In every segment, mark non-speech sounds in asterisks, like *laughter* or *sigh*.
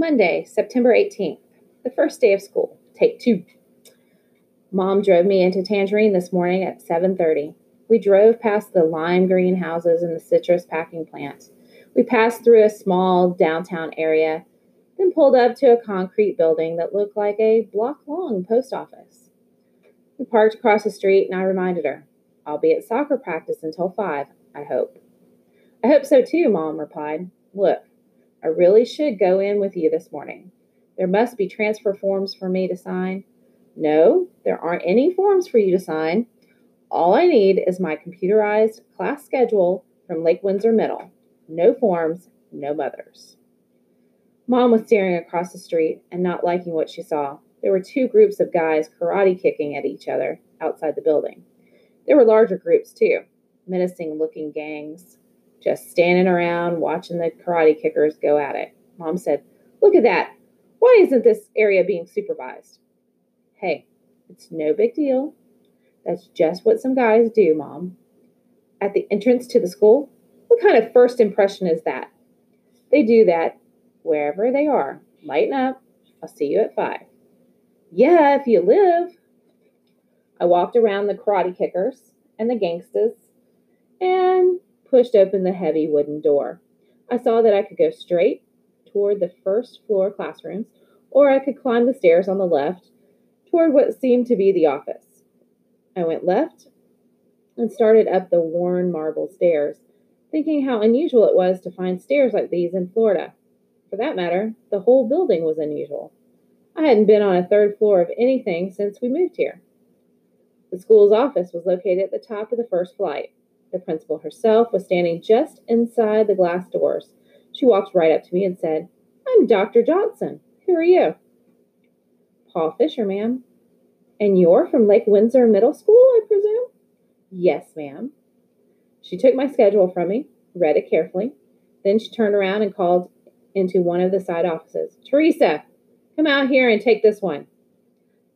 Monday, September 18th, the first day of school. Take two. Mom drove me into Tangerine this morning at 7:30. We drove past the lime green houses and the citrus packing plant. We passed through a small downtown area, then pulled up to a concrete building that looked like a block long post office. We parked across the street and I reminded her, I'll be at soccer practice until 5, I hope. I hope so too, Mom replied. Look, I really should go in with you this morning. There must be transfer forms for me to sign. No, there aren't any forms for you to sign. All I need is my computerized class schedule from Lake Windsor Middle. No forms, no mothers. Mom was staring across the street and not liking what she saw. There were two groups of guys karate kicking at each other outside the building. There were larger groups too, menacing looking gangs, just standing around watching the karate kickers go at it. Mom said, Look at that. Why isn't this area being supervised? Hey, it's no big deal. That's just what some guys do, Mom. At the entrance to the school, what kind of first impression is that? They do that wherever they are. Lighten up. I'll see you at five. Yeah, if you live. I walked around the karate kickers and the gangsters and pushed open the heavy wooden door. I saw that I could go straight toward the first floor classrooms, or I could climb the stairs on the left toward what seemed to be the office. I went left and started up the worn marble stairs, thinking how unusual it was to find stairs like these in Florida. For that matter, the whole building was unusual. I hadn't been on a third floor of anything since we moved here. The school's office was located at the top of the first flight. The principal herself was standing just inside the glass doors. She walked right up to me and said, I'm Dr. Johnson. Who are you? Paul Fisher, ma'am. And you're from Lake Windsor Middle School, I presume? Yes, ma'am. She took my schedule from me, read it carefully. Then she turned around and called into one of the side offices. Teresa, come out here and take this one.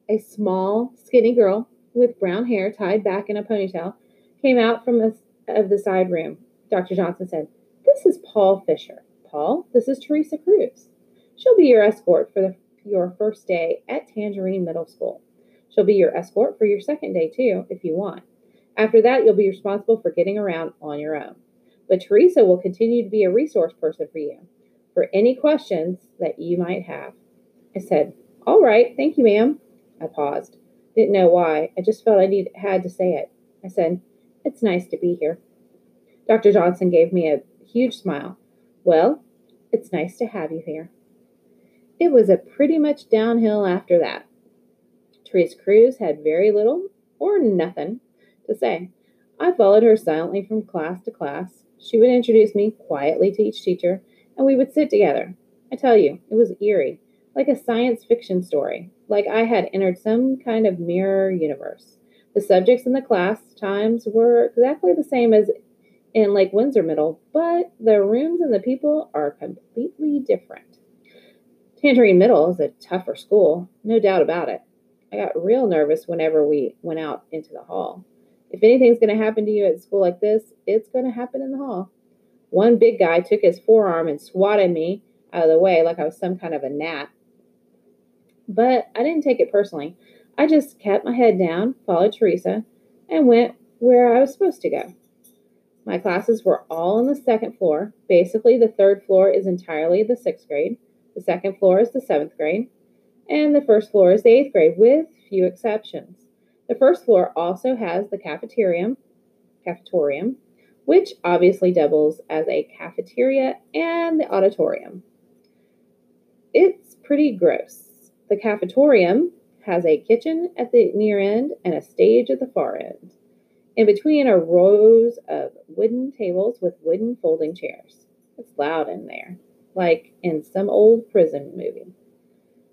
A small, skinny girl with brown hair tied back in a ponytail came out from the of the side room. Dr. Johnson said, This is Paul Fisher. Paul, this is Teresa Cruz. She'll be your escort for the, your first day at Tangerine Middle School. She'll be your escort for your second day, too, if you want. After that, you'll be responsible for getting around on your own. But Teresa will continue to be a resource person for you for any questions that you might have. I said, All right, thank you, ma'am. I paused. Didn't know why. I just felt I need, had to say it. I said, it's nice to be here. Dr. Johnson gave me a huge smile. Well, it's nice to have you here. It was a pretty much downhill after that. Teresa Cruz had very little or nothing to say. I followed her silently from class to class. She would introduce me quietly to each teacher, and we would sit together. I tell you, it was eerie, like a science fiction story, like I had entered some kind of mirror universe. The subjects in the class times were exactly the same as in Lake Windsor Middle, but the rooms and the people are completely different. Tangerine Middle is a tougher school, no doubt about it. I got real nervous whenever we went out into the hall. If anything's going to happen to you at school like this, it's going to happen in the hall. One big guy took his forearm and swatted me out of the way like I was some kind of a gnat. But I didn't take it personally. I just kept my head down, followed Teresa, and went where I was supposed to go. My classes were all on the second floor. Basically, the third floor is entirely the sixth grade, the second floor is the seventh grade, and the first floor is the eighth grade, with few exceptions. The first floor also has the cafeterium, cafetorium, which obviously doubles as a cafeteria and the auditorium. It's pretty gross. The cafetorium has a kitchen at the near end and a stage at the far end. In between are rows of wooden tables with wooden folding chairs. It's loud in there, like in some old prison movie.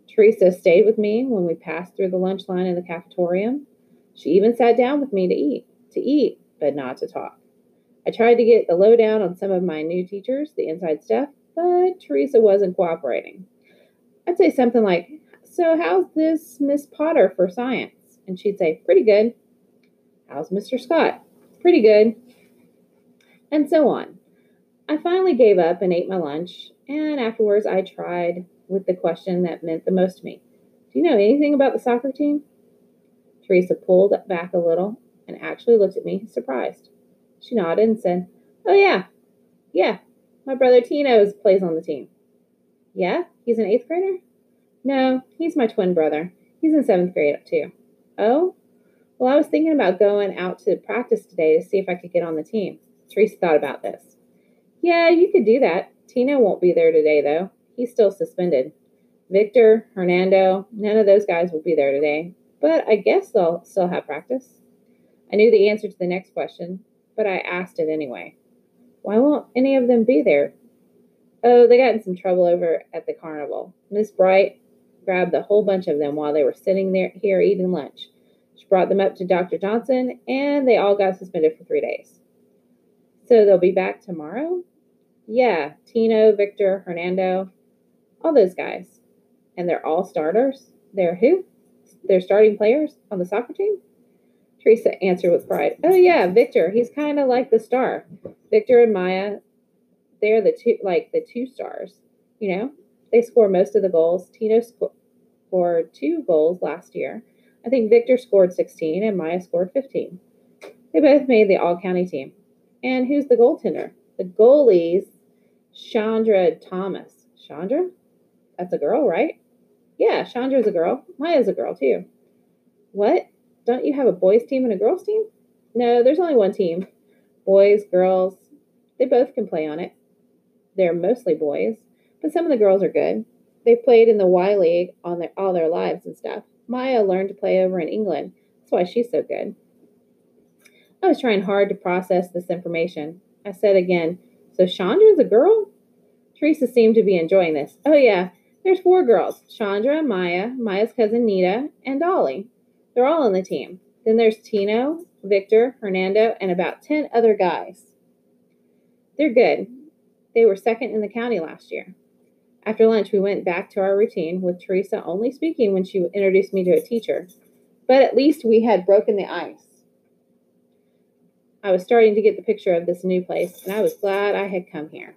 Teresa stayed with me when we passed through the lunch line in the cafetorium. She even sat down with me to eat, to eat, but not to talk. I tried to get the lowdown on some of my new teachers, the inside stuff, but Teresa wasn't cooperating. I'd say something like, so, how's this Miss Potter for science? And she'd say, Pretty good. How's Mr. Scott? Pretty good. And so on. I finally gave up and ate my lunch, and afterwards I tried with the question that meant the most to me. Do you know anything about the soccer team? Teresa pulled back a little and actually looked at me, surprised. She nodded and said, Oh, yeah. Yeah. My brother Tino plays on the team. Yeah? He's an eighth grader? No, he's my twin brother. He's in seventh grade, too. Oh? Well, I was thinking about going out to practice today to see if I could get on the team. Teresa thought about this. Yeah, you could do that. Tino won't be there today, though. He's still suspended. Victor, Hernando, none of those guys will be there today, but I guess they'll still have practice. I knew the answer to the next question, but I asked it anyway. Why won't any of them be there? Oh, they got in some trouble over at the carnival. Miss Bright grabbed a whole bunch of them while they were sitting there here eating lunch. She brought them up to Dr. Johnson, and they all got suspended for three days. So they'll be back tomorrow? Yeah, Tino, Victor, Hernando, all those guys. And they're all starters? They're who? They're starting players on the soccer team? Teresa answered with pride. Oh yeah, Victor. He's kind of like the star. Victor and Maya, they're the two like the two stars. You know, they score most of the goals. Tino sco- scored two goals last year. I think Victor scored 16 and Maya scored 15. They both made the all county team. And who's the goaltender? The goalie's Shandra Thomas. Shandra? That's a girl, right? Yeah, Shandra's a girl. Maya's a girl, too. What? Don't you have a boys' team and a girls' team? No, there's only one team. Boys, girls, they both can play on it. They're mostly boys, but some of the girls are good. They've played in the Y League on their, all their lives and stuff. Maya learned to play over in England. That's why she's so good. I was trying hard to process this information. I said again, So Shandra's a girl? Teresa seemed to be enjoying this. Oh, yeah, there's four girls Shandra, Maya, Maya's cousin Nita, and Dolly. They're all on the team. Then there's Tino, Victor, Hernando, and about 10 other guys. They're good. They were second in the county last year. After lunch, we went back to our routine with Teresa only speaking when she introduced me to a teacher. But at least we had broken the ice. I was starting to get the picture of this new place, and I was glad I had come here.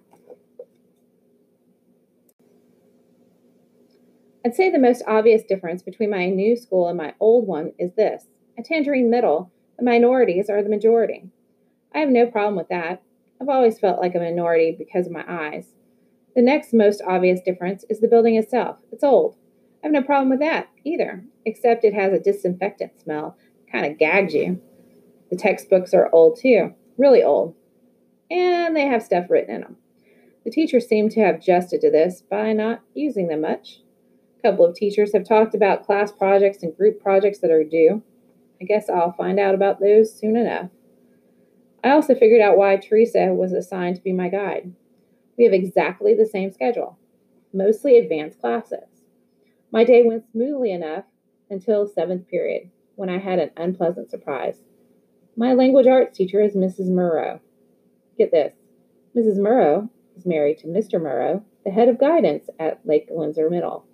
I'd say the most obvious difference between my new school and my old one is this. At Tangerine Middle, the minorities are the majority. I have no problem with that. I've always felt like a minority because of my eyes. The next most obvious difference is the building itself. It's old. I have no problem with that either, except it has a disinfectant smell. Kind of gags you. The textbooks are old too, really old. And they have stuff written in them. The teachers seem to have adjusted to this by not using them much A couple of teachers have talked about class projects and group projects that are due. I guess I'll find out about those soon enough. I also figured out why Teresa was assigned to be my guide. We have exactly the same schedule, mostly advanced classes. My day went smoothly enough until seventh period, when I had an unpleasant surprise. My language arts teacher is Mrs. Murrow. Get this Mrs. Murrow is married to Mr. Murrow, the head of guidance at Lake Windsor Middle.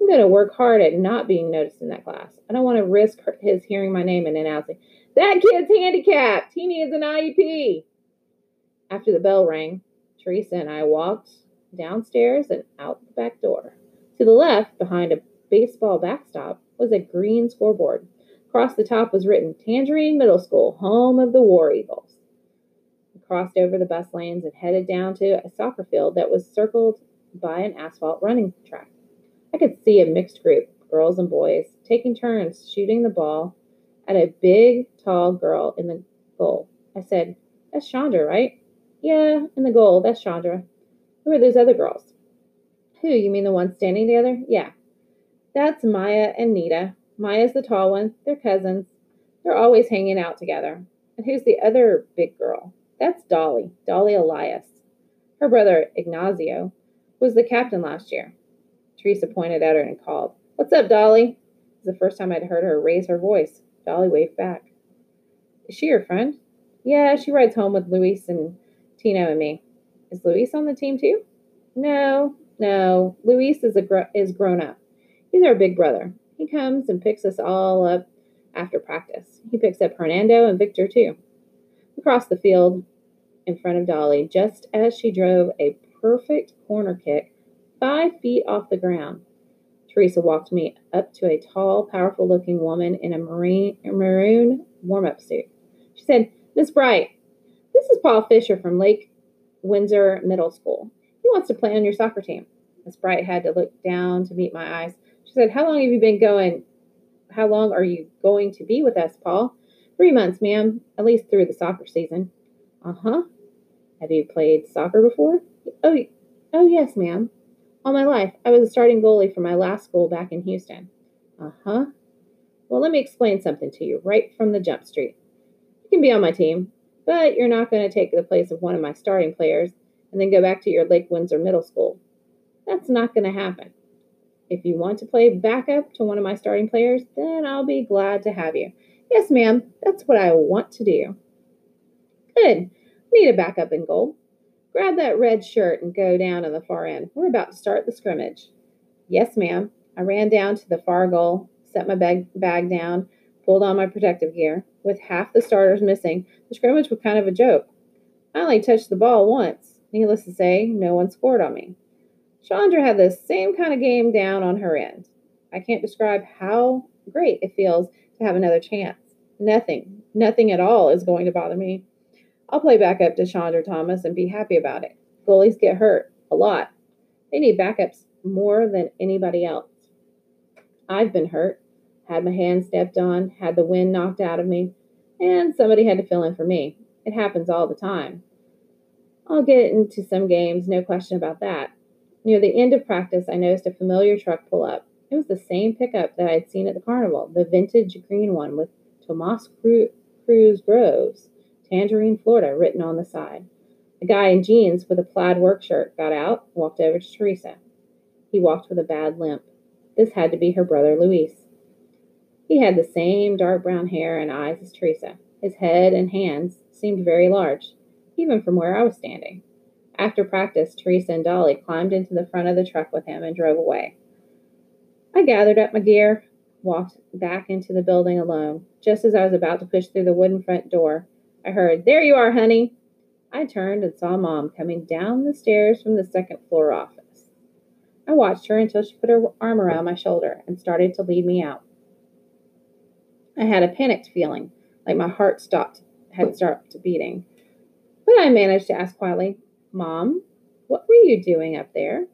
I'm going to work hard at not being noticed in that class. I don't want to risk his hearing my name and announcing, That kid's handicapped. He needs an IEP. After the bell rang, Teresa and I walked downstairs and out the back door. To the left, behind a baseball backstop, was a green scoreboard. Across the top was written Tangerine Middle School, home of the War Eagles. We crossed over the bus lanes and headed down to a soccer field that was circled by an asphalt running track. I could see a mixed group, girls and boys, taking turns shooting the ball at a big, tall girl in the goal. I said, That's Shandra, right? Yeah, and the goal, that's Shandra. Who are those other girls? Who, you mean the ones standing together? Yeah. That's Maya and Nita. Maya's the tall one. They're cousins. They're always hanging out together. And who's the other big girl? That's Dolly, Dolly Elias. Her brother, Ignacio, was the captain last year. Teresa pointed at her and called, What's up, Dolly? It was the first time I'd heard her raise her voice. Dolly waved back. Is she your friend? Yeah, she rides home with Luis and Tino and me. Is Luis on the team too? No, no. Luis is a gr- is grown up. He's our big brother. He comes and picks us all up after practice. He picks up Hernando and Victor too. Across the field in front of Dolly, just as she drove a perfect corner kick five feet off the ground. Teresa walked me up to a tall, powerful looking woman in a marine, maroon warm up suit. She said, Miss Bright, this is Paul Fisher from Lake Windsor Middle School. He wants to play on your soccer team. Miss Bright had to look down to meet my eyes. She said, How long have you been going? How long are you going to be with us, Paul? Three months, ma'am, at least through the soccer season. Uh huh. Have you played soccer before? Oh, oh yes, ma'am. All my life, I was a starting goalie for my last school back in Houston. Uh huh. Well, let me explain something to you right from the jump street. You can be on my team, but you're not going to take the place of one of my starting players and then go back to your Lake Windsor Middle School. That's not going to happen. If you want to play backup to one of my starting players, then I'll be glad to have you. Yes, ma'am, that's what I want to do. Good. Need a backup in goal. Grab that red shirt and go down to the far end. We're about to start the scrimmage. Yes, ma'am. I ran down to the far goal, set my bag, bag down, pulled on my protective gear. With half the starters missing, the scrimmage was kind of a joke. I only touched the ball once. Needless to say, no one scored on me. Shandra had the same kind of game down on her end. I can't describe how great it feels to have another chance. Nothing, nothing at all is going to bother me. I'll play backup to Shandra Thomas and be happy about it. Goalies get hurt a lot. They need backups more than anybody else. I've been hurt, had my hand stepped on, had the wind knocked out of me, and somebody had to fill in for me. It happens all the time. I'll get into some games, no question about that. Near the end of practice, I noticed a familiar truck pull up. It was the same pickup that I'd seen at the carnival, the vintage green one with Tomas Cruz Groves. Tangerine, Florida, written on the side. A guy in jeans with a plaid work shirt got out, walked over to Teresa. He walked with a bad limp. This had to be her brother Luis. He had the same dark brown hair and eyes as Teresa. His head and hands seemed very large, even from where I was standing. After practice, Teresa and Dolly climbed into the front of the truck with him and drove away. I gathered up my gear, walked back into the building alone. Just as I was about to push through the wooden front door, I heard, There you are, honey. I turned and saw Mom coming down the stairs from the second floor office. I watched her until she put her arm around my shoulder and started to lead me out. I had a panicked feeling, like my heart stopped had stopped beating. But I managed to ask quietly, Mom, what were you doing up there?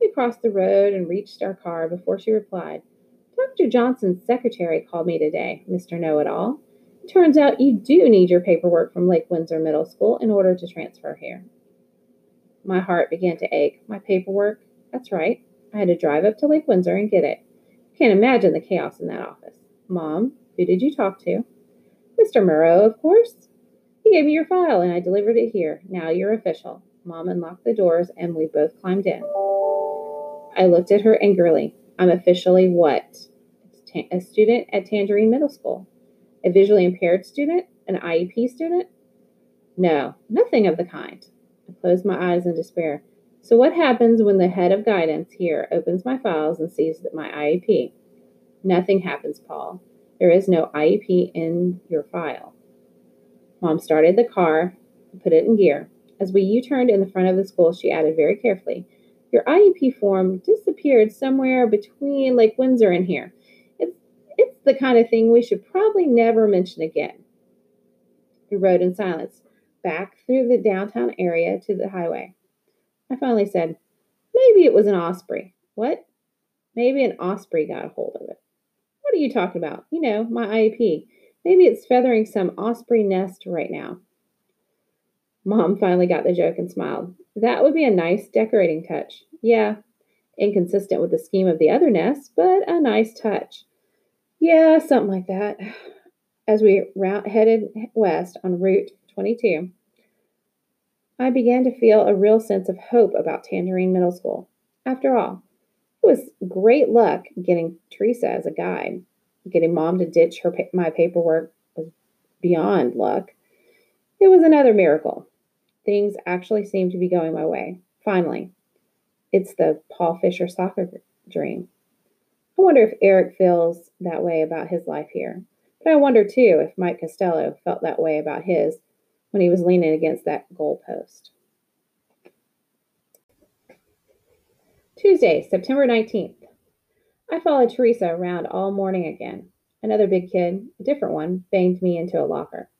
We crossed the road and reached our car before she replied, Dr. Johnson's secretary called me today, Mr. Know It All. Turns out you do need your paperwork from Lake Windsor Middle School in order to transfer here. My heart began to ache. My paperwork? That's right. I had to drive up to Lake Windsor and get it. Can't imagine the chaos in that office. Mom, who did you talk to? Mr. Murrow, of course. He gave me your file and I delivered it here. Now you're official. Mom unlocked the doors and we both climbed in. I looked at her angrily. I'm officially what? A student at Tangerine Middle School. A visually impaired student? An IEP student? No, nothing of the kind. I closed my eyes in despair. So, what happens when the head of guidance here opens my files and sees that my IEP? Nothing happens, Paul. There is no IEP in your file. Mom started the car and put it in gear. As we U turned in the front of the school, she added very carefully, Your IEP form disappeared somewhere between Lake Windsor and here. It's the kind of thing we should probably never mention again. We rode in silence back through the downtown area to the highway. I finally said, Maybe it was an osprey. What? Maybe an osprey got a hold of it. Are you talking about? You know, my IEP. Maybe it's feathering some osprey nest right now. Mom finally got the joke and smiled. That would be a nice decorating touch. Yeah, inconsistent with the scheme of the other nest, but a nice touch. Yeah, something like that. *sighs* As we round, headed west on Route 22, I began to feel a real sense of hope about Tangerine Middle School. After all, it was great luck getting Teresa as a guide. Getting mom to ditch her my paperwork was beyond luck. It was another miracle. Things actually seemed to be going my way. Finally, it's the Paul Fisher soccer dream. I wonder if Eric feels that way about his life here. But I wonder too if Mike Costello felt that way about his when he was leaning against that goalpost. Tuesday, September 19th. I followed Teresa around all morning again. Another big kid, a different one, banged me into a locker.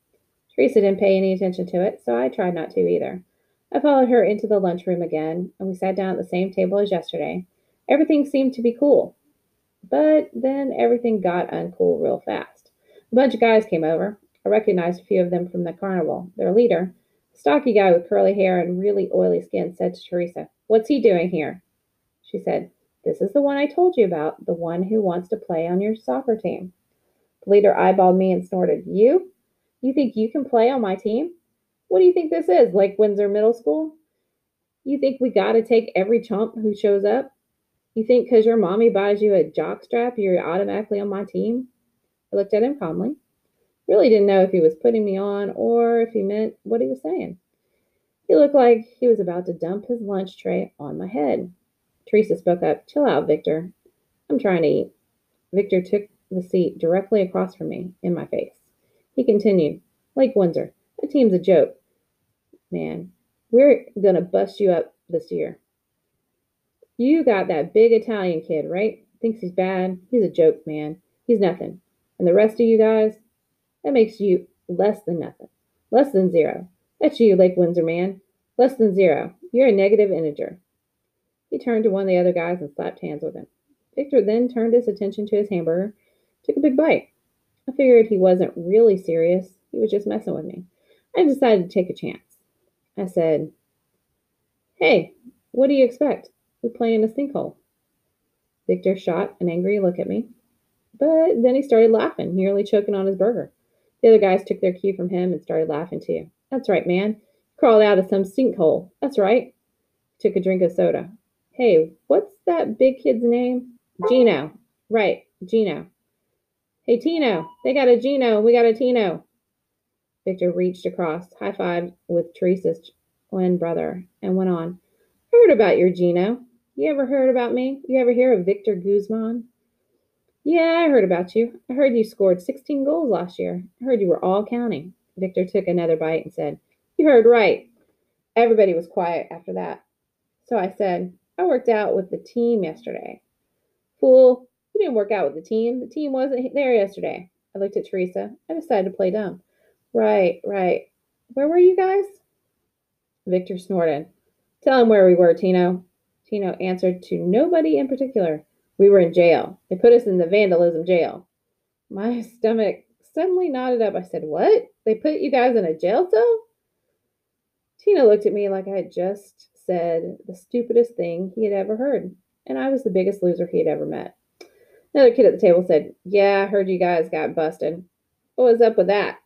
Teresa didn't pay any attention to it, so I tried not to either. I followed her into the lunchroom again, and we sat down at the same table as yesterday. Everything seemed to be cool. But then everything got uncool real fast. A bunch of guys came over. I recognized a few of them from the carnival. Their leader, a stocky guy with curly hair and really oily skin, said to Teresa, What's he doing here? She said, This is the one I told you about, the one who wants to play on your soccer team. The leader eyeballed me and snorted, You? You think you can play on my team? What do you think this is, Lake Windsor Middle School? You think we gotta take every chump who shows up? You think because your mommy buys you a jock strap, you're automatically on my team? I looked at him calmly. Really didn't know if he was putting me on or if he meant what he was saying. He looked like he was about to dump his lunch tray on my head. Teresa spoke up. Chill out, Victor. I'm trying to eat. Victor took the seat directly across from me, in my face. He continued, Lake Windsor, that team's a joke. Man, we're gonna bust you up this year. You got that big Italian kid, right? Thinks he's bad. He's a joke, man. He's nothing. And the rest of you guys, that makes you less than nothing. Less than zero. That's you, Lake Windsor man. Less than zero. You're a negative integer. He turned to one of the other guys and slapped hands with him. Victor then turned his attention to his hamburger, took a big bite. I figured he wasn't really serious. He was just messing with me. I decided to take a chance. I said, Hey, what do you expect? We play in a sinkhole. Victor shot an angry look at me, but then he started laughing, nearly choking on his burger. The other guys took their cue from him and started laughing too. That's right, man. Crawled out of some sinkhole. That's right. Took a drink of soda. Hey, what's that big kid's name? Gino. Right, Gino. Hey, Tino. They got a Gino. We got a Tino. Victor reached across, high fived with Teresa's twin brother, and went on. Heard about your Gino. You ever heard about me? You ever hear of Victor Guzman? Yeah, I heard about you. I heard you scored 16 goals last year. I heard you were all counting. Victor took another bite and said, You heard right. Everybody was quiet after that. So I said, I worked out with the team yesterday. Fool, you didn't work out with the team. The team wasn't there yesterday. I looked at Teresa. I decided to play dumb. Right, right. Where were you guys? Victor snorted. Tell him where we were, Tino. Tino answered to nobody in particular. We were in jail. They put us in the vandalism jail. My stomach suddenly knotted up. I said, What? They put you guys in a jail cell? Tino looked at me like I had just said the stupidest thing he had ever heard, and I was the biggest loser he had ever met. Another kid at the table said, Yeah, I heard you guys got busted. What was up with that?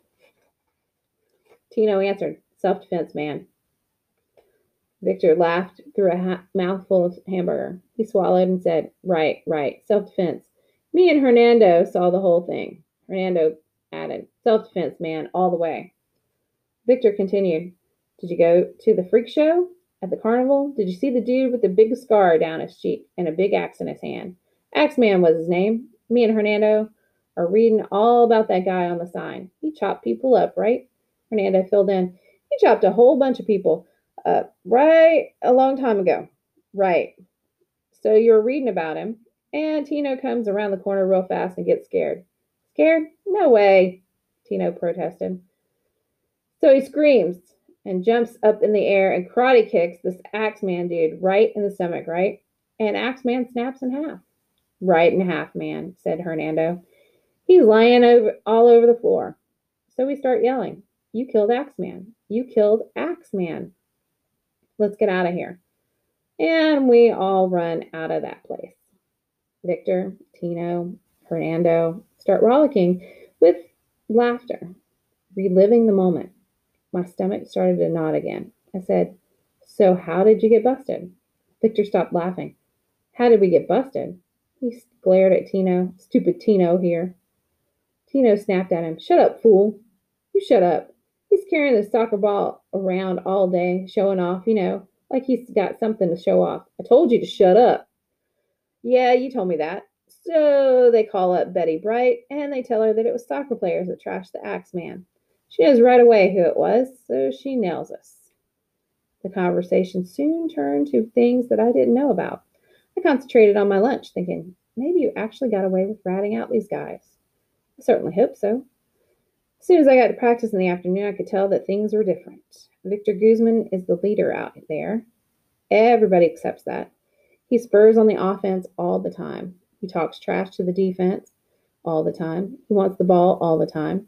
Tino answered, Self defense, man. Victor laughed through a ha- mouthful of hamburger. He swallowed and said, Right, right, self defense. Me and Hernando saw the whole thing. Hernando added, Self defense, man, all the way. Victor continued, Did you go to the freak show at the carnival? Did you see the dude with the big scar down his cheek and a big axe in his hand? Axeman was his name. Me and Hernando are reading all about that guy on the sign. He chopped people up, right? Hernando filled in. He chopped a whole bunch of people up right a long time ago. Right. So you're reading about him, and Tino comes around the corner real fast and gets scared. Scared? No way, Tino protested. So he screams and jumps up in the air and karate kicks this Axeman dude right in the stomach, right? And Axeman snaps in half. Right in half, man, said Hernando. He's lying over all over the floor. So we start yelling, You killed Axeman. You killed Axeman. Let's get out of here. And we all run out of that place. Victor, Tino, Hernando start rollicking with laughter, reliving the moment. My stomach started to knot again. I said, So, how did you get busted? Victor stopped laughing. How did we get busted? He glared at Tino. Stupid Tino here. Tino snapped at him. Shut up, fool. You shut up. He's carrying the soccer ball around all day, showing off, you know, like he's got something to show off. I told you to shut up. Yeah, you told me that. So they call up Betty Bright and they tell her that it was soccer players that trashed the Axeman. She knows right away who it was, so she nails us. The conversation soon turned to things that I didn't know about. I concentrated on my lunch, thinking, maybe you actually got away with ratting out these guys. I certainly hope so. As soon as I got to practice in the afternoon, I could tell that things were different. Victor Guzman is the leader out there. Everybody accepts that. He spurs on the offense all the time. He talks trash to the defense all the time. He wants the ball all the time.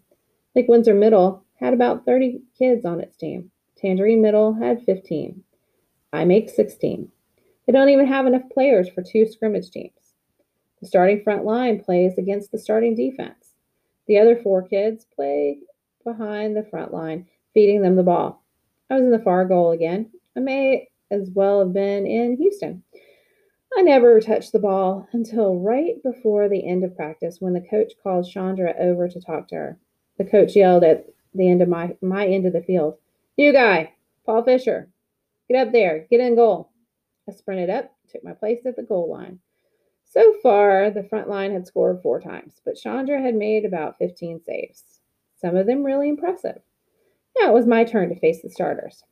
Lake Windsor Middle had about 30 kids on its team. Tangerine Middle had 15. I make 16. They don't even have enough players for two scrimmage teams. The starting front line plays against the starting defense. The other four kids play behind the front line, feeding them the ball. I was in the far goal again. I may as well have been in Houston. I never touched the ball until right before the end of practice when the coach called Shandra over to talk to her. The coach yelled at the end of my, my end of the field, You guy, Paul Fisher, get up there, get in goal. I sprinted up, took my place at the goal line. So far, the front line had scored four times, but Shandra had made about 15 saves, some of them really impressive. Now it was my turn to face the starters.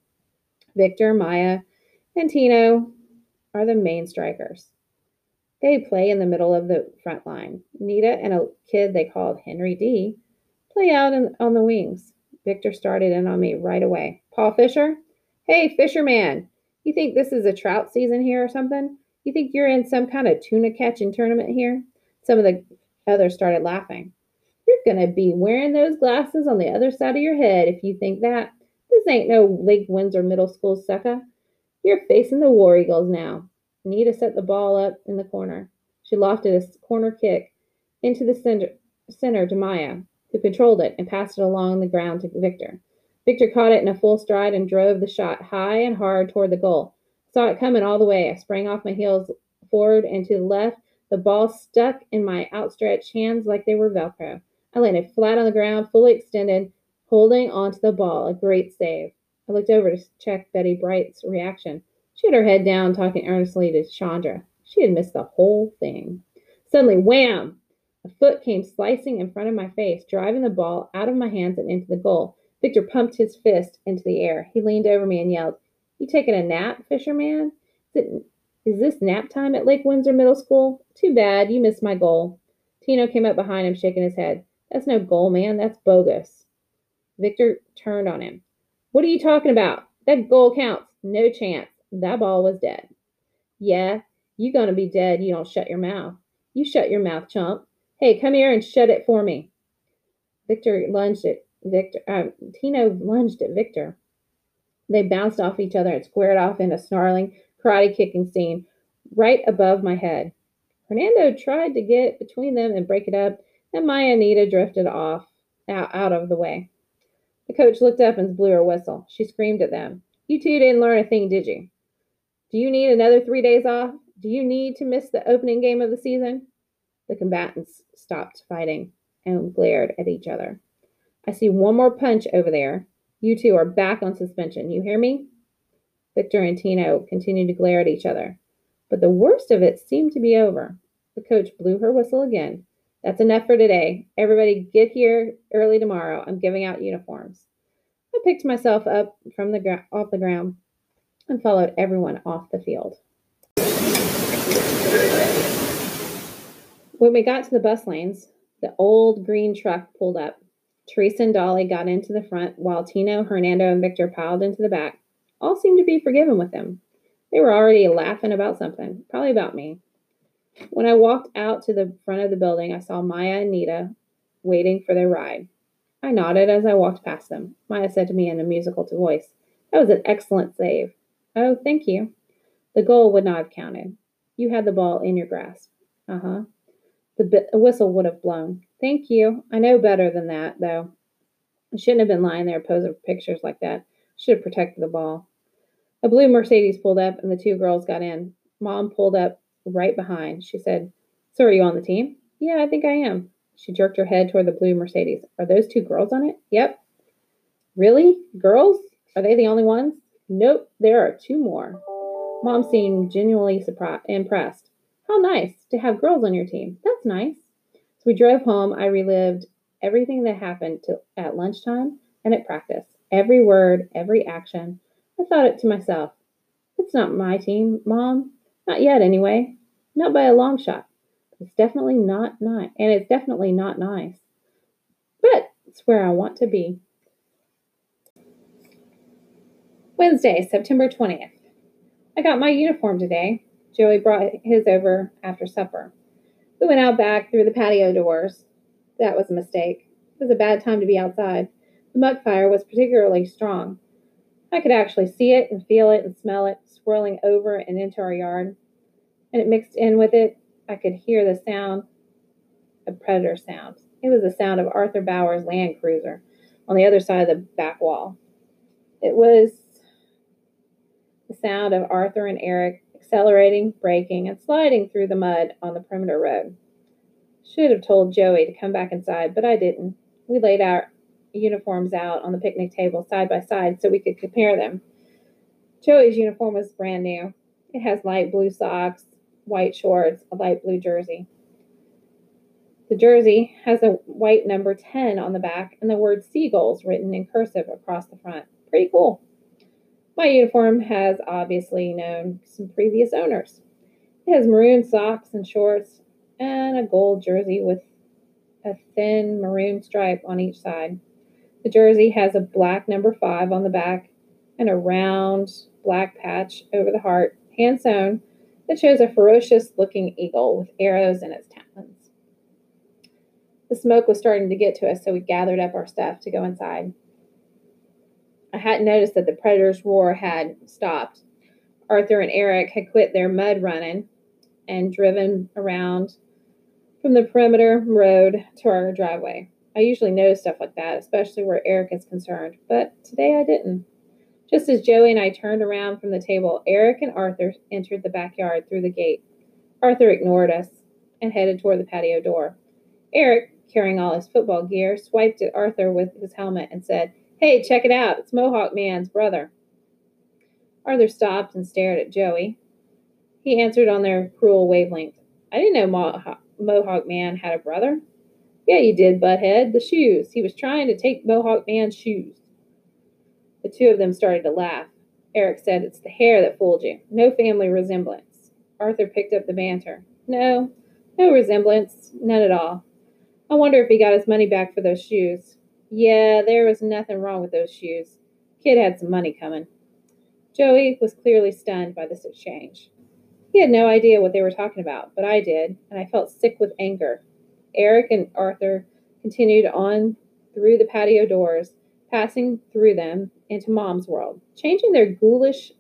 Victor, Maya, and Tino are the main strikers. They play in the middle of the front line. Nita and a kid they called Henry D out in, on the wings. Victor started in on me right away. Paul Fisher? Hey, Fisherman, you think this is a trout season here or something? You think you're in some kind of tuna catching tournament here? Some of the others started laughing. You're going to be wearing those glasses on the other side of your head if you think that. This ain't no Lake Windsor Middle School sucker. You're facing the War Eagles now. Nita set the ball up in the corner. She lofted a corner kick into the center, center to Maya, who controlled it and passed it along the ground to Victor. Victor caught it in a full stride and drove the shot high and hard toward the goal. Saw it coming all the way. I sprang off my heels forward and to the left. The ball stuck in my outstretched hands like they were Velcro. I landed flat on the ground, fully extended, holding onto the ball. A great save. I looked over to check Betty Bright's reaction. She had her head down, talking earnestly to Shandra. She had missed the whole thing. Suddenly, wham! A foot came slicing in front of my face, driving the ball out of my hands and into the goal. Victor pumped his fist into the air. He leaned over me and yelled, You taking a nap, fisherman? Is, it, is this nap time at Lake Windsor Middle School? Too bad, you missed my goal. Tino came up behind him, shaking his head. That's no goal, man. That's bogus. Victor turned on him. What are you talking about? That goal counts. No chance. That ball was dead. Yeah, you gonna be dead. You don't shut your mouth. You shut your mouth, chump. Hey, come here and shut it for me. Victor lunged at Victor. Uh, Tino lunged at Victor. They bounced off each other and squared off in a snarling karate kicking scene right above my head. Hernando tried to get between them and break it up, and Maya Anita drifted off out, out of the way. The coach looked up and blew her whistle. She screamed at them. You two didn't learn a thing, did you? Do you need another three days off? Do you need to miss the opening game of the season? The combatants stopped fighting and glared at each other. I see one more punch over there. You two are back on suspension. You hear me? Victor and Tino continued to glare at each other. But the worst of it seemed to be over. The coach blew her whistle again. That's enough for today. Everybody get here early tomorrow. I'm giving out uniforms. I picked myself up from the off the ground and followed everyone off the field. When we got to the bus lanes, the old green truck pulled up. Teresa and Dolly got into the front, while Tino, Hernando, and Victor piled into the back. All seemed to be forgiven with them. They were already laughing about something, probably about me. When I walked out to the front of the building, I saw Maya and Nita waiting for their ride. I nodded as I walked past them. Maya said to me in a musical voice, That was an excellent save. Oh, thank you. The goal would not have counted. You had the ball in your grasp. Uh huh. The whistle would have blown. Thank you. I know better than that, though. I shouldn't have been lying there posing for pictures like that. Should have protected the ball. A blue Mercedes pulled up, and the two girls got in. Mom pulled up right behind. She said, So are you on the team? Yeah, I think I am. She jerked her head toward the blue Mercedes. Are those two girls on it? Yep. Really? Girls? Are they the only ones? Nope, there are two more. Mom seemed genuinely surprised, impressed. How nice to have girls on your team. That's nice. So we drove home. I relived everything that happened to, at lunchtime and at practice. Every word, every action. I thought it to myself. It's not my team, Mom. Not yet, anyway. Not by a long shot. It's definitely not nice, and it's definitely not nice. But it's where I want to be. Wednesday, September 20th. I got my uniform today. Joey brought his over after supper. We went out back through the patio doors. That was a mistake. It was a bad time to be outside. The muck fire was particularly strong. I could actually see it and feel it and smell it swirling over and into our yard. And it mixed in with it. I could hear the sound of predator sounds. It was the sound of Arthur Bauer's Land Cruiser on the other side of the back wall. It was the sound of Arthur and Eric accelerating, braking, and sliding through the mud on the perimeter road. Should have told Joey to come back inside, but I didn't. We laid our uniforms out on the picnic table side by side so we could compare them. Joey's uniform was brand new. It has light blue socks, white shorts, a light blue jersey. The jersey has a white number 10 on the back and the word seagulls written in cursive across the front. Pretty cool. My uniform has obviously known some previous owners. It has maroon socks and shorts and a gold jersey with a thin maroon stripe on each side. The jersey has a black number five on the back and a round black patch over the heart, hand sewn, that shows a ferocious looking eagle with arrows in its talons. The smoke was starting to get to us, so we gathered up our stuff to go inside. I hadn't noticed that the predator's roar had stopped. Arthur and Eric had quit their mud running and driven around from the perimeter road to our driveway. I usually notice stuff like that, especially where Eric is concerned, but today I didn't. Just as Joey and I turned around from the table, Eric and Arthur entered the backyard through the gate. Arthur ignored us and headed toward the patio door. Eric, carrying all his football gear, swiped at Arthur with his helmet and said, Hey, check it out. It's Mohawk Man's brother. Arthur stopped and stared at Joey. He answered on their cruel wavelength. I didn't know Mohawk, Mohawk Man had a brother. Yeah, you did, butthead. The shoes. He was trying to take Mohawk Man's shoes. The two of them started to laugh. Eric said, It's the hair that fooled you. No family resemblance. Arthur picked up the banter. No, no resemblance. None at all. I wonder if he got his money back for those shoes. Yeah, there was nothing wrong with those shoes. Kid had some money coming. Joey was clearly stunned by this exchange. He had no idea what they were talking about, but I did, and I felt sick with anger. Eric and Arthur continued on through the patio doors, passing through them into Mom's world, changing their ghoulish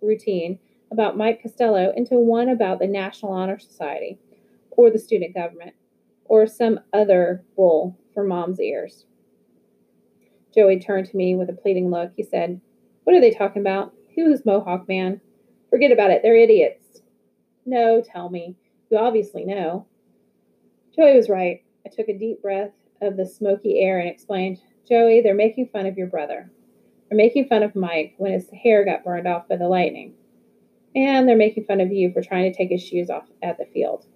routine about Mike Costello into one about the National Honor Society, or the student government, or some other bull for Mom's ears. Joey turned to me with a pleading look. He said, What are they talking about? Who is Mohawk Man? Forget about it. They're idiots. No, tell me. You obviously know. Joey was right. I took a deep breath of the smoky air and explained, Joey, they're making fun of your brother. They're making fun of Mike when his hair got burned off by the lightning. And they're making fun of you for trying to take his shoes off at the field.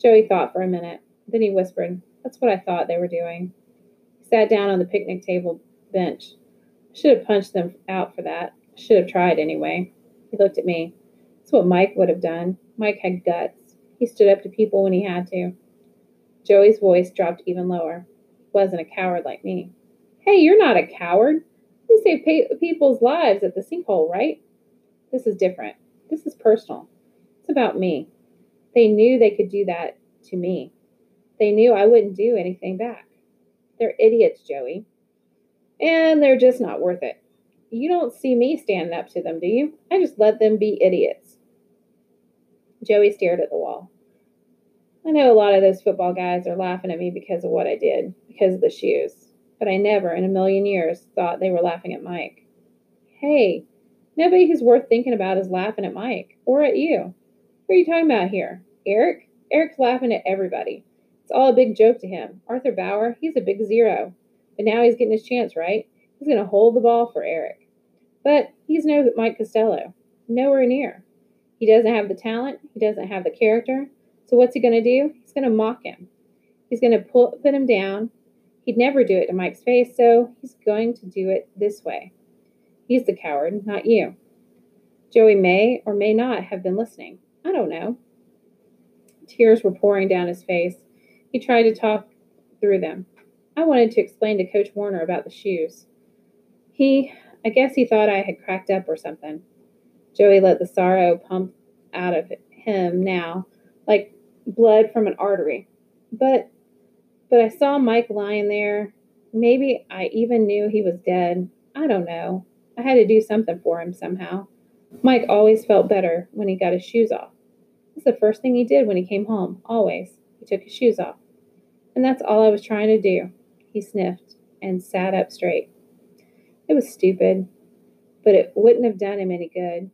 Joey thought for a minute. Then he whispered, That's what I thought they were doing sat down on the picnic table bench. Should have punched them out for that. Should have tried anyway. He looked at me. That's what Mike would have done. Mike had guts. He stood up to people when he had to. Joey's voice dropped even lower. He wasn't a coward like me. Hey, you're not a coward. You save pa- people's lives at the sinkhole, right? This is different. This is personal. It's about me. They knew they could do that to me. They knew I wouldn't do anything back. They're idiots, Joey. And they're just not worth it. You don't see me standing up to them, do you? I just let them be idiots. Joey stared at the wall. I know a lot of those football guys are laughing at me because of what I did, because of the shoes, but I never in a million years thought they were laughing at Mike. Hey, nobody who's worth thinking about is laughing at Mike or at you. Who are you talking about here? Eric? Eric's laughing at everybody. It's all a big joke to him. Arthur Bauer, he's a big zero. But now he's getting his chance, right? He's going to hold the ball for Eric. But he's no Mike Costello. Nowhere near. He doesn't have the talent. He doesn't have the character. So what's he going to do? He's going to mock him. He's going to put him down. He'd never do it to Mike's face, so he's going to do it this way. He's the coward, not you. Joey may or may not have been listening. I don't know. Tears were pouring down his face. He tried to talk through them. I wanted to explain to Coach Warner about the shoes. He, I guess he thought I had cracked up or something. Joey let the sorrow pump out of him now, like blood from an artery. But, but I saw Mike lying there. Maybe I even knew he was dead. I don't know. I had to do something for him somehow. Mike always felt better when he got his shoes off. That's the first thing he did when he came home, always. He took his shoes off. And that's all I was trying to do. He sniffed and sat up straight. It was stupid, but it wouldn't have done him any good.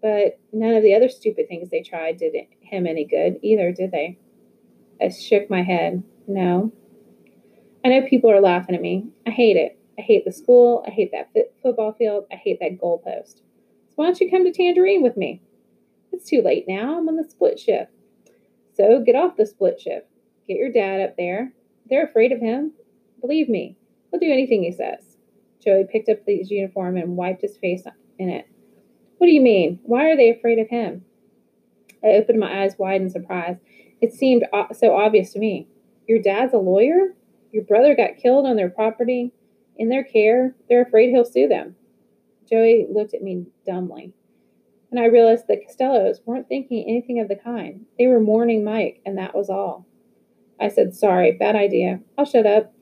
But none of the other stupid things they tried did him any good either, did they? I shook my head. No. I know people are laughing at me. I hate it. I hate the school. I hate that football field. I hate that goalpost. So why don't you come to Tangerine with me? It's too late now. I'm on the split shift. So get off the split shift. Get your dad up there. They're afraid of him. Believe me, he'll do anything he says. Joey picked up his uniform and wiped his face in it. What do you mean? Why are they afraid of him? I opened my eyes wide in surprise. It seemed so obvious to me. Your dad's a lawyer? Your brother got killed on their property? In their care? They're afraid he'll sue them. Joey looked at me dumbly. And I realized the Costellos weren't thinking anything of the kind. They were mourning Mike, and that was all. I said, Sorry, bad idea. I'll shut up.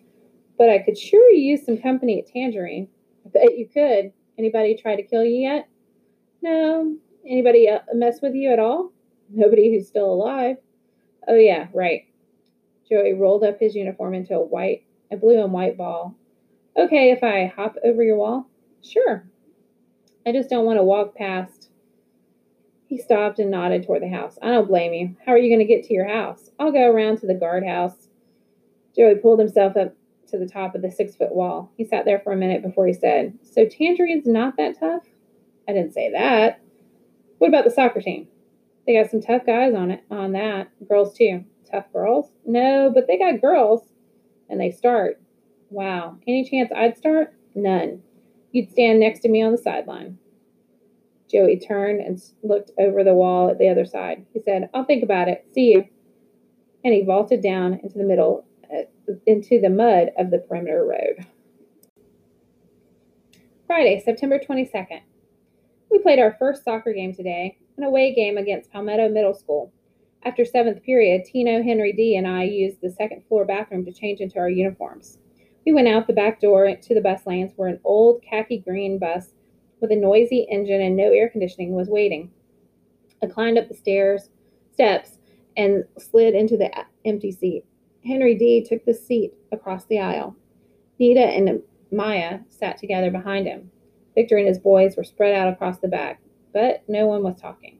But I could sure use some company at Tangerine. I bet you could. Anybody try to kill you yet? No. Anybody uh, mess with you at all? Nobody who's still alive. Oh, yeah, right. Joey rolled up his uniform into a white, a blue and white ball. Okay, if I hop over your wall? Sure. I just don't want to walk past. He stopped and nodded toward the house. I don't blame you. How are you going to get to your house? I'll go around to the guardhouse. Joey pulled himself up to the top of the six foot wall. He sat there for a minute before he said, So Tangerine's not that tough? I didn't say that. What about the soccer team? They got some tough guys on it on that. Girls too. Tough girls? No, but they got girls. And they start. Wow. Any chance I'd start? None. You'd stand next to me on the sideline. Joey turned and looked over the wall at the other side. He said, I'll think about it. See you. And he vaulted down into the middle, uh, into the mud of the perimeter road. Friday, September 22nd. We played our first soccer game today, an away game against Palmetto Middle School. After seventh period, Tino, Henry D, and I used the second floor bathroom to change into our uniforms. We went out the back door to the bus lanes where an old khaki green bus with a noisy engine and no air conditioning was waiting. I climbed up the stairs, steps, and slid into the empty seat. Henry D took the seat across the aisle. Nita and Maya sat together behind him. Victor and his boys were spread out across the back, but no one was talking.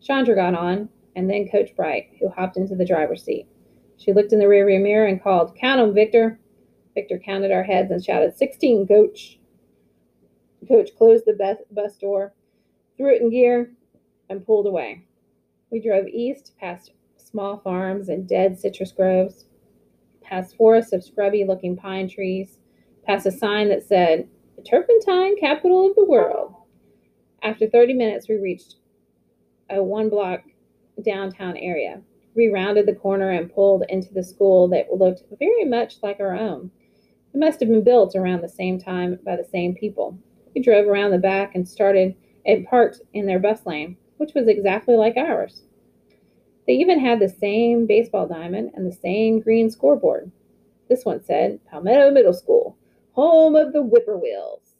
Shandra got on, and then Coach Bright, who hopped into the driver's seat. She looked in the rearview mirror and called, Count 'em, Victor. Victor counted our heads and shouted, 16, Coach. Coach closed the bus door, threw it in gear, and pulled away. We drove east past small farms and dead citrus groves, past forests of scrubby looking pine trees, past a sign that said, turpentine capital of the world. After 30 minutes, we reached a one block downtown area. We rounded the corner and pulled into the school that looked very much like our own. It must have been built around the same time by the same people. We drove around the back and started and parked in their bus lane, which was exactly like ours. They even had the same baseball diamond and the same green scoreboard. This one said Palmetto Middle School, home of the whippoorwills.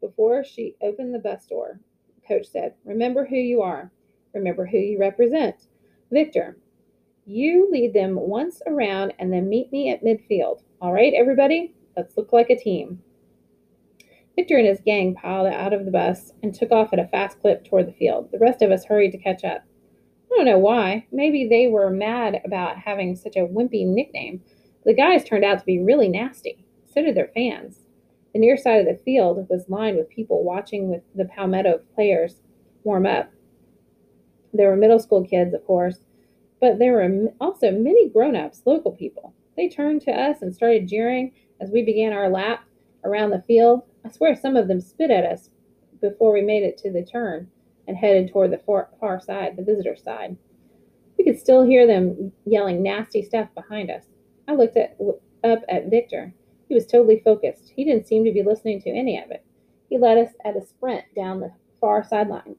Before she opened the bus door, Coach said, Remember who you are. Remember who you represent. Victor, you lead them once around and then meet me at midfield. All right, everybody? Let's look like a team. Victor and his gang piled out of the bus and took off at a fast clip toward the field. The rest of us hurried to catch up. I don't know why. Maybe they were mad about having such a wimpy nickname. The guys turned out to be really nasty. So did their fans. The near side of the field was lined with people watching with the Palmetto players warm up. There were middle school kids, of course, but there were also many grown ups, local people. They turned to us and started jeering as we began our lap around the field. I swear some of them spit at us before we made it to the turn and headed toward the far, far side, the visitor side. We could still hear them yelling nasty stuff behind us. I looked at, up at Victor. He was totally focused. He didn't seem to be listening to any of it. He led us at a sprint down the far sideline.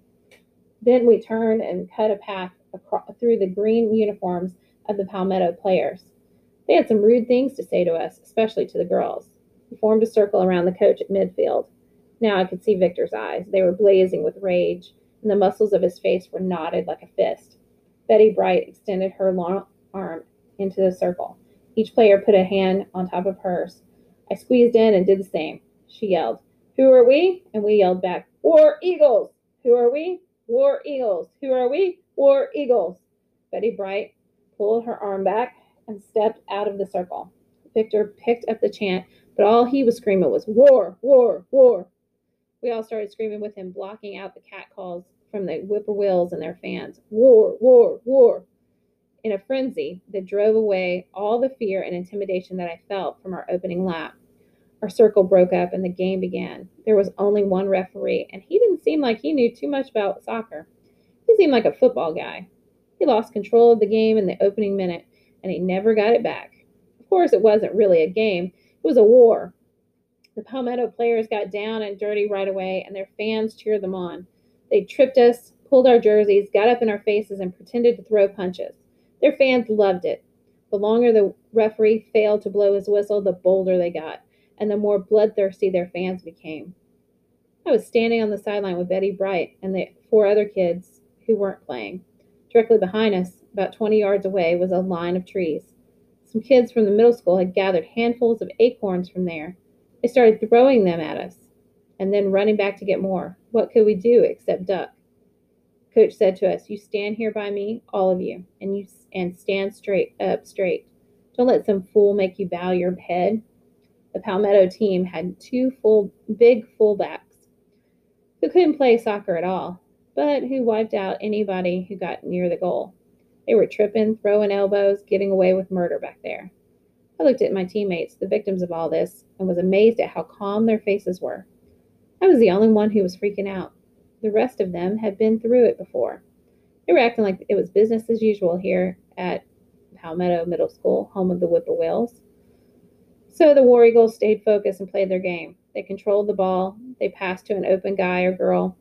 Then we turned and cut a path across, through the green uniforms of the Palmetto players. They had some rude things to say to us, especially to the girls. We formed a circle around the coach at midfield. Now I could see Victor's eyes. They were blazing with rage, and the muscles of his face were knotted like a fist. Betty Bright extended her long arm into the circle. Each player put a hand on top of hers. I squeezed in and did the same. She yelled, Who are we? And we yelled back, War Eagles! Who are we? War Eagles! Who are we? War Eagles! Betty Bright pulled her arm back and stepped out of the circle. Victor picked up the chant, but all he was screaming was, War! War! War! We all started screaming with him, blocking out the cat calls from the whippoorwills and their fans. War! War! War! in a frenzy that drove away all the fear and intimidation that I felt from our opening lap. Our circle broke up and the game began. There was only one referee, and he didn't seem like he knew too much about soccer. He seemed like a football guy. He lost control of the game in the opening minute, and he never got it back. Of course, it wasn't really a game, it was a war. The Palmetto players got down and dirty right away, and their fans cheered them on. They tripped us, pulled our jerseys, got up in our faces, and pretended to throw punches. Their fans loved it. The longer the referee failed to blow his whistle, the bolder they got, and the more bloodthirsty their fans became. I was standing on the sideline with Betty Bright and the four other kids who weren't playing. Directly behind us, about 20 yards away, was a line of trees. Some kids from the middle school had gathered handfuls of acorns from there. They started throwing them at us and then running back to get more. What could we do except duck? Coach said to us, "You stand here by me, all of you, and you and stand straight up straight. Don't let some fool make you bow your head." The Palmetto team had two full big fullbacks who couldn't play soccer at all, but who wiped out anybody who got near the goal. They were tripping, throwing elbows, getting away with murder back there. I looked at my teammates, the victims of all this, and was amazed at how calm their faces were. I was the only one who was freaking out. The rest of them had been through it before. They were acting like it was business as usual here at Palmetto Middle School, home of the Whippoorwills. So the War Eagles stayed focused and played their game. They controlled the ball. They passed to an open guy or girl.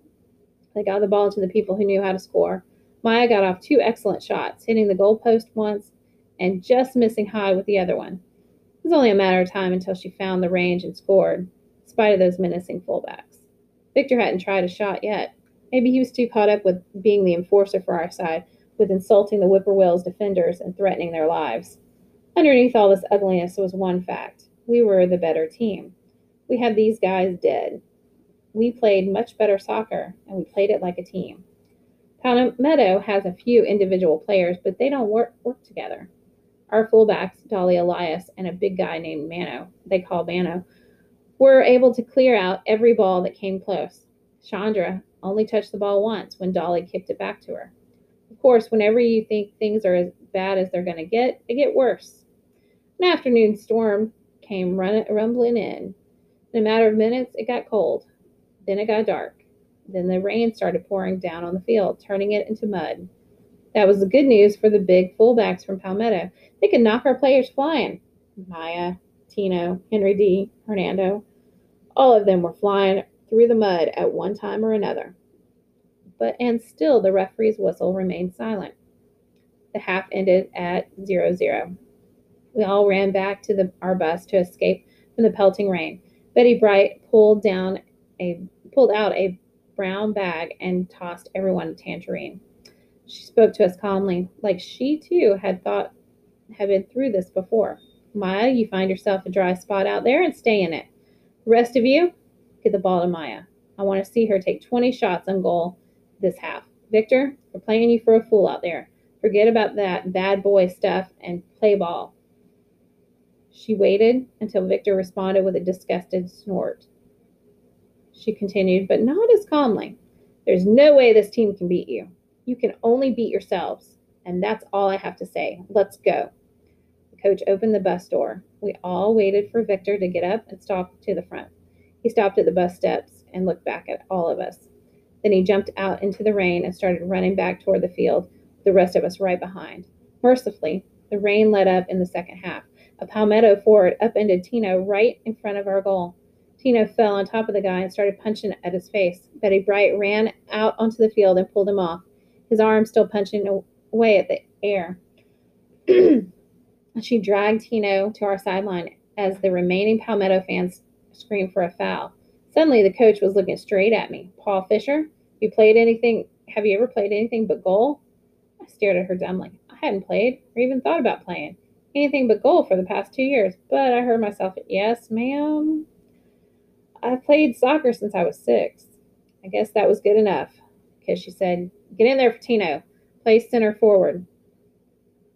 They got the ball to the people who knew how to score. Maya got off two excellent shots, hitting the goalpost once and just missing high with the other one. It was only a matter of time until she found the range and scored, in spite of those menacing fullbacks. Victor hadn't tried a shot yet. Maybe he was too caught up with being the enforcer for our side, with insulting the Whippoorwills' defenders and threatening their lives. Underneath all this ugliness was one fact we were the better team. We had these guys dead. We played much better soccer, and we played it like a team. Palmetto has a few individual players, but they don't work, work together. Our fullbacks, Dolly Elias and a big guy named Mano, they call Mano, were able to clear out every ball that came close. Shandra only touched the ball once when Dolly kicked it back to her. Of course, whenever you think things are as bad as they're going to get, they get worse. An afternoon storm came run- rumbling in. In a matter of minutes, it got cold. Then it got dark. Then the rain started pouring down on the field, turning it into mud. That was the good news for the big fullbacks from Palmetto. They could knock our players flying. Maya, Tino, Henry D., Hernando, all of them were flying through the mud at one time or another. But and still the referee's whistle remained silent. The half ended at zero zero. We all ran back to the, our bus to escape from the pelting rain. Betty Bright pulled down a pulled out a brown bag and tossed everyone a tangerine. She spoke to us calmly, like she too had thought had been through this before. Maya, you find yourself a dry spot out there and stay in it. The rest of you, get the ball to Maya. I want to see her take 20 shots on goal this half. Victor, we're playing you for a fool out there. Forget about that bad boy stuff and play ball. She waited until Victor responded with a disgusted snort. She continued, but not as calmly. There's no way this team can beat you. You can only beat yourselves. And that's all I have to say. Let's go. The coach opened the bus door. We all waited for Victor to get up and stalk to the front. He stopped at the bus steps and looked back at all of us. Then he jumped out into the rain and started running back toward the field, the rest of us right behind. Mercifully, the rain let up in the second half. A Palmetto forward upended Tino right in front of our goal. Tino fell on top of the guy and started punching at his face. Betty Bright ran out onto the field and pulled him off, his arm still punching away at the air. *clears throat* she dragged Tino to our sideline as the remaining Palmetto fans screamed for a foul. Suddenly, the coach was looking straight at me. Paul Fisher, you played anything? Have you ever played anything but goal? I stared at her dumbly. I hadn't played or even thought about playing anything but goal for the past two years, but I heard myself, yes, ma'am. I've played soccer since I was six. I guess that was good enough, because she said, Get in there for Tino. Play center forward.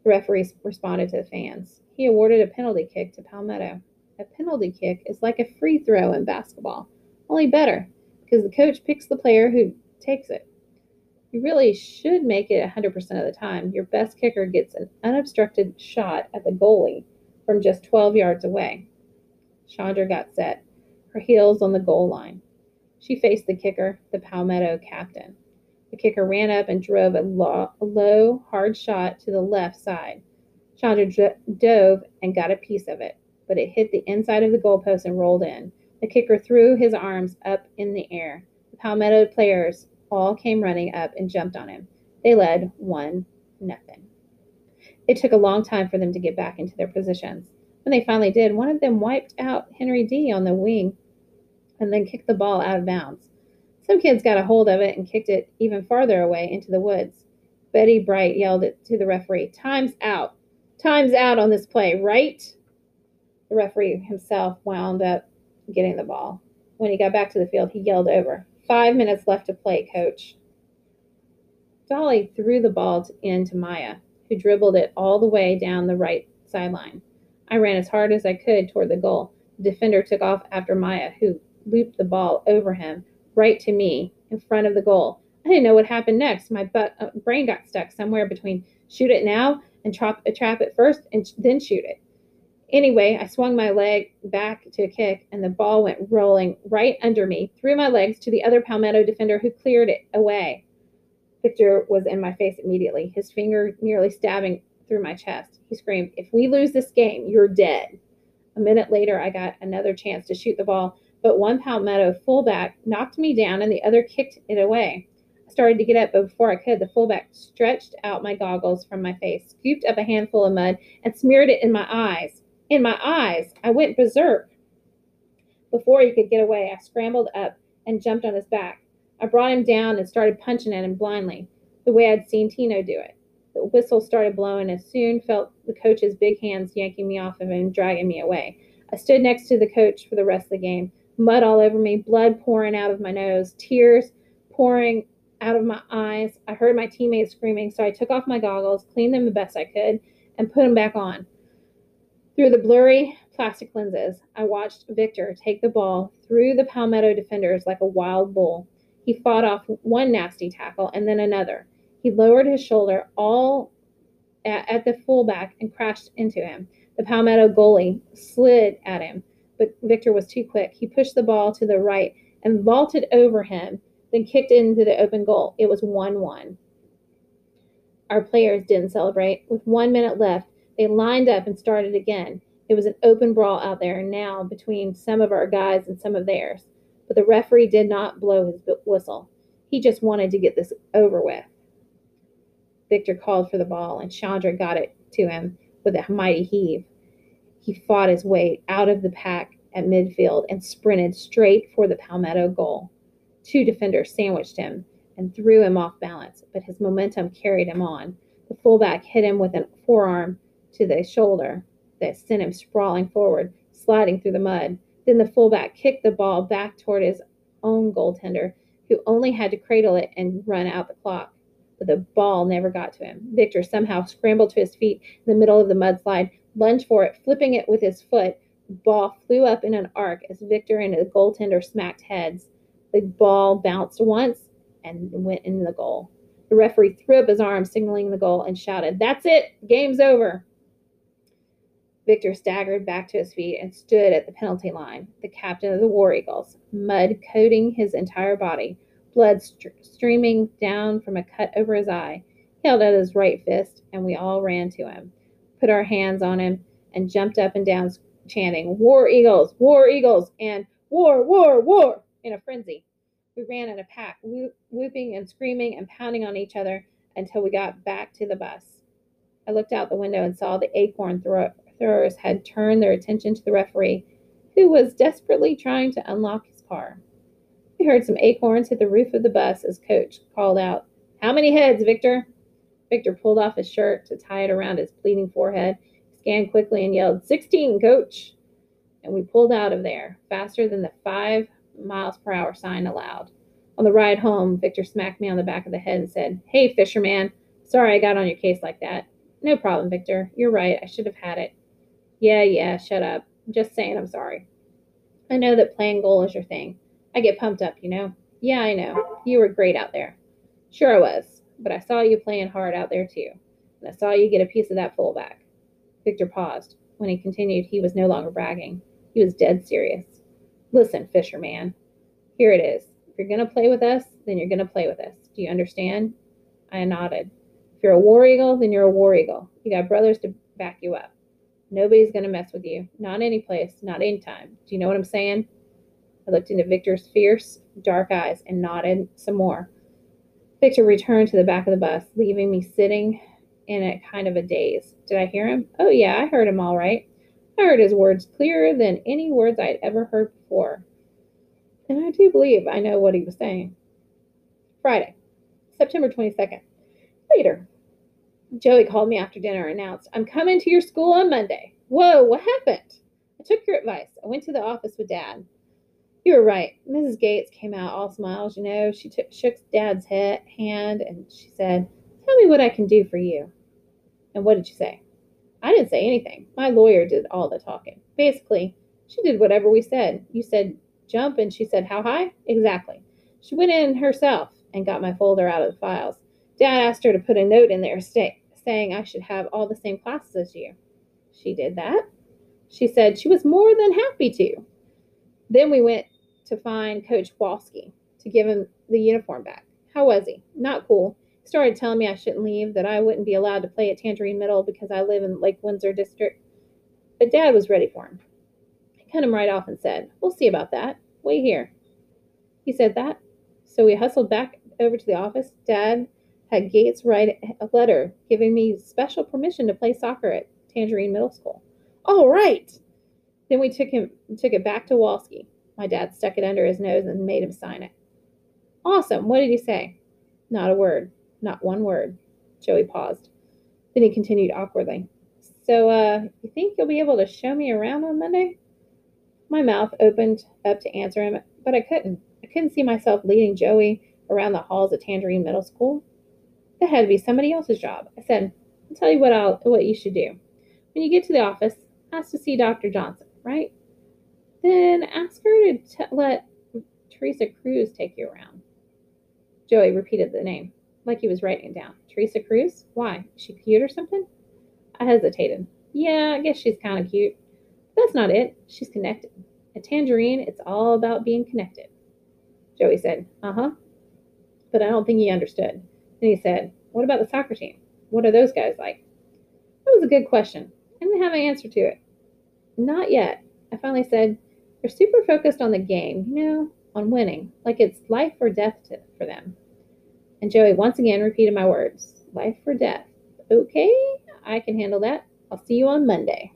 The referee responded to the fans. He awarded a penalty kick to Palmetto. A penalty kick is like a free throw in basketball, only better, because the coach picks the player who takes it. You really should make it 100% of the time. Your best kicker gets an unobstructed shot at the goalie from just 12 yards away. Shandra got set her heels on the goal line. She faced the kicker, the Palmetto captain. The kicker ran up and drove a, low, a low hard shot to the left side. Shandra dove and got a piece of it, but it hit the inside of the goalpost and rolled in. The kicker threw his arms up in the air. The Palmetto players all came running up and jumped on him. They led one nothing. It took a long time for them to get back into their positions. When they finally did, one of them wiped out Henry D on the wing and then kicked the ball out of bounds. Some kids got a hold of it and kicked it even farther away into the woods. Betty Bright yelled it to the referee, Time's out. Time's out on this play, right? The referee himself wound up getting the ball. When he got back to the field, he yelled over, Five minutes left to play, coach. Dolly threw the ball in to Maya, who dribbled it all the way down the right sideline. I ran as hard as I could toward the goal. The defender took off after Maya, who looped the ball over him, right to me, in front of the goal. I didn't know what happened next. My butt, uh, brain got stuck somewhere between shoot it now and trap, uh, trap it first and then shoot it. Anyway, I swung my leg back to a kick, and the ball went rolling right under me, through my legs to the other Palmetto defender who cleared it away. Victor was in my face immediately, his finger nearly stabbing through my chest. He screamed, If we lose this game, you're dead. A minute later, I got another chance to shoot the ball, but one Palmetto fullback knocked me down and the other kicked it away. I started to get up, but before I could, the fullback stretched out my goggles from my face, scooped up a handful of mud, and smeared it in my eyes. In my eyes, I went berserk. Before he could get away, I scrambled up and jumped on his back. I brought him down and started punching at him blindly, the way I'd seen Tino do it. The whistle started blowing and soon felt the coach's big hands yanking me off of him and dragging me away. I stood next to the coach for the rest of the game, mud all over me, blood pouring out of my nose, tears pouring out of my eyes. I heard my teammates screaming, so I took off my goggles, cleaned them the best I could, and put them back on. Through the blurry plastic lenses, I watched Victor take the ball through the Palmetto defenders like a wild bull. He fought off one nasty tackle and then another. He lowered his shoulder all at, the fullback and crashed into him. The Palmetto goalie slid at him but Victor was too quick. He pushed the ball to the right and vaulted over him, then kicked into the open goal. It was 1 1. Our players didn't celebrate. With one minute left, they lined up and started again. It was an open brawl out there now between some of our guys and some of theirs. But the referee did not blow his whistle. He just wanted to get this over with. Victor called for the ball, and Shandra got it to him with a mighty heave. He fought his way out of the pack at midfield and sprinted straight for the Palmetto goal. Two defenders sandwiched him and threw him off balance, but his momentum carried him on. The fullback hit him with a forearm to the shoulder that sent him sprawling forward, sliding through the mud. Then the fullback kicked the ball back toward his own goaltender, who only had to cradle it and run out the clock. But the ball never got to him. Victor somehow scrambled to his feet in the middle of the mudslide, lunged for it, flipping it with his foot. The ball flew up in an arc as Victor and the goaltender smacked heads. The ball bounced once and went in the goal. The referee threw up his arm, signaling the goal, and shouted, That's it! Game's over! Victor staggered back to his feet and stood at the penalty line, the captain of the War Eagles, mud coating his entire body, blood st- streaming down from a cut over his eye. He held out his right fist, and we all ran to him, put our hands on him, and jumped up and down, chanting, War Eagles! War Eagles! and War, War, War! in a frenzy. We ran in a pack, whooping and screaming and pounding on each other until we got back to the bus. I looked out the window and saw the acorn throwers had turned their attention to the referee, who was desperately trying to unlock his car. We heard some acorns hit the roof of the bus as Coach called out, How many heads, Victor? Victor pulled off his shirt to tie it around his bleeding forehead, scanned quickly, and yelled, 16, Coach! And we pulled out of there faster than the five miles per hour sign allowed. On the ride home, Victor smacked me on the back of the head and said, Hey, fisherman, sorry I got on your case like that. No problem, Victor. You're right. I should have had it. Yeah, yeah, shut up. I'm just saying I'm sorry. I know that playing goal is your thing. I get pumped up, you know. Yeah, I know. You were great out there. Sure I was, but I saw you playing hard out there too. And I saw you get a piece of that fullback. Victor paused. When he continued, he was no longer bragging. He was dead serious. Listen, fisherman. Here it is. If you're going to play with us, then you're going to play with us. Do you understand? I nodded. If you're a war eagle, then you're a war eagle. You got brothers to back you up. Nobody's going to mess with you. Not any place, not any time. Do you know what I'm saying? I looked into Victor's fierce, dark eyes and nodded some more. Victor returned to the back of the bus, leaving me sitting in a kind of a daze. Did I hear him? Oh, yeah, I heard him all right. I heard his words clearer than any words I'd ever heard before. And I do believe I know what he was saying. Friday, September 22nd. Later, Joey called me after dinner and announced, I'm coming to your school on Monday. Whoa, what happened? I took your advice. I went to the office with Dad. You were right. Mrs. Gates came out all smiles, you know. She took, shook Dad's head, hand and she said, Tell me what I can do for you. And what did you say? I didn't say anything. My lawyer did all the talking. Basically, she did whatever we said. You said jump, and she said how high? Exactly. She went in herself and got my folder out of the files. Dad asked her to put a note in there saying I should have all the same classes as you. She did that. She said she was more than happy to. Then we went to find Coach Walski to give him the uniform back. How was he? Not cool. He started telling me I shouldn't leave, that I wouldn't be allowed to play at Tangerine Middle because I live in Lake Windsor District. But Dad was ready for him. He cut him right off and said, We'll see about that. Wait here. He said that. So we hustled back over to the office. Dad had Gates write a letter giving me special permission to play soccer at Tangerine Middle School. All right. Then we took him took it back to Walski. My dad stuck it under his nose and made him sign it. Awesome. What did he say? Not a word. Not one word. Joey paused. Then he continued awkwardly. So, uh, you think you'll be able to show me around on Monday? My mouth opened up to answer him, but I couldn't. I couldn't see myself leading Joey around the halls of Tangerine Middle School. That had to be somebody else's job. I said, I'll tell you what I'll what you should do. When you get to the office, ask to see Dr. Johnson, right? Then ask her to t- let Teresa Cruz take you around. Joey repeated the name, like he was writing it down. Teresa Cruz? Why? Is she cute or something? I hesitated. Yeah, I guess she's kind of cute. But that's not it. She's connected. At Tangerine, it's all about being connected. Joey said, Uh huh. But I don't think he understood. Then he said, What about the soccer team? What are those guys like? That was a good question. I didn't have an answer to it. Not yet. I finally said, they're super focused on the game, you know, on winning, like it's life or death to, for them. And Joey once again repeated my words life or death. Okay, I can handle that. I'll see you on Monday.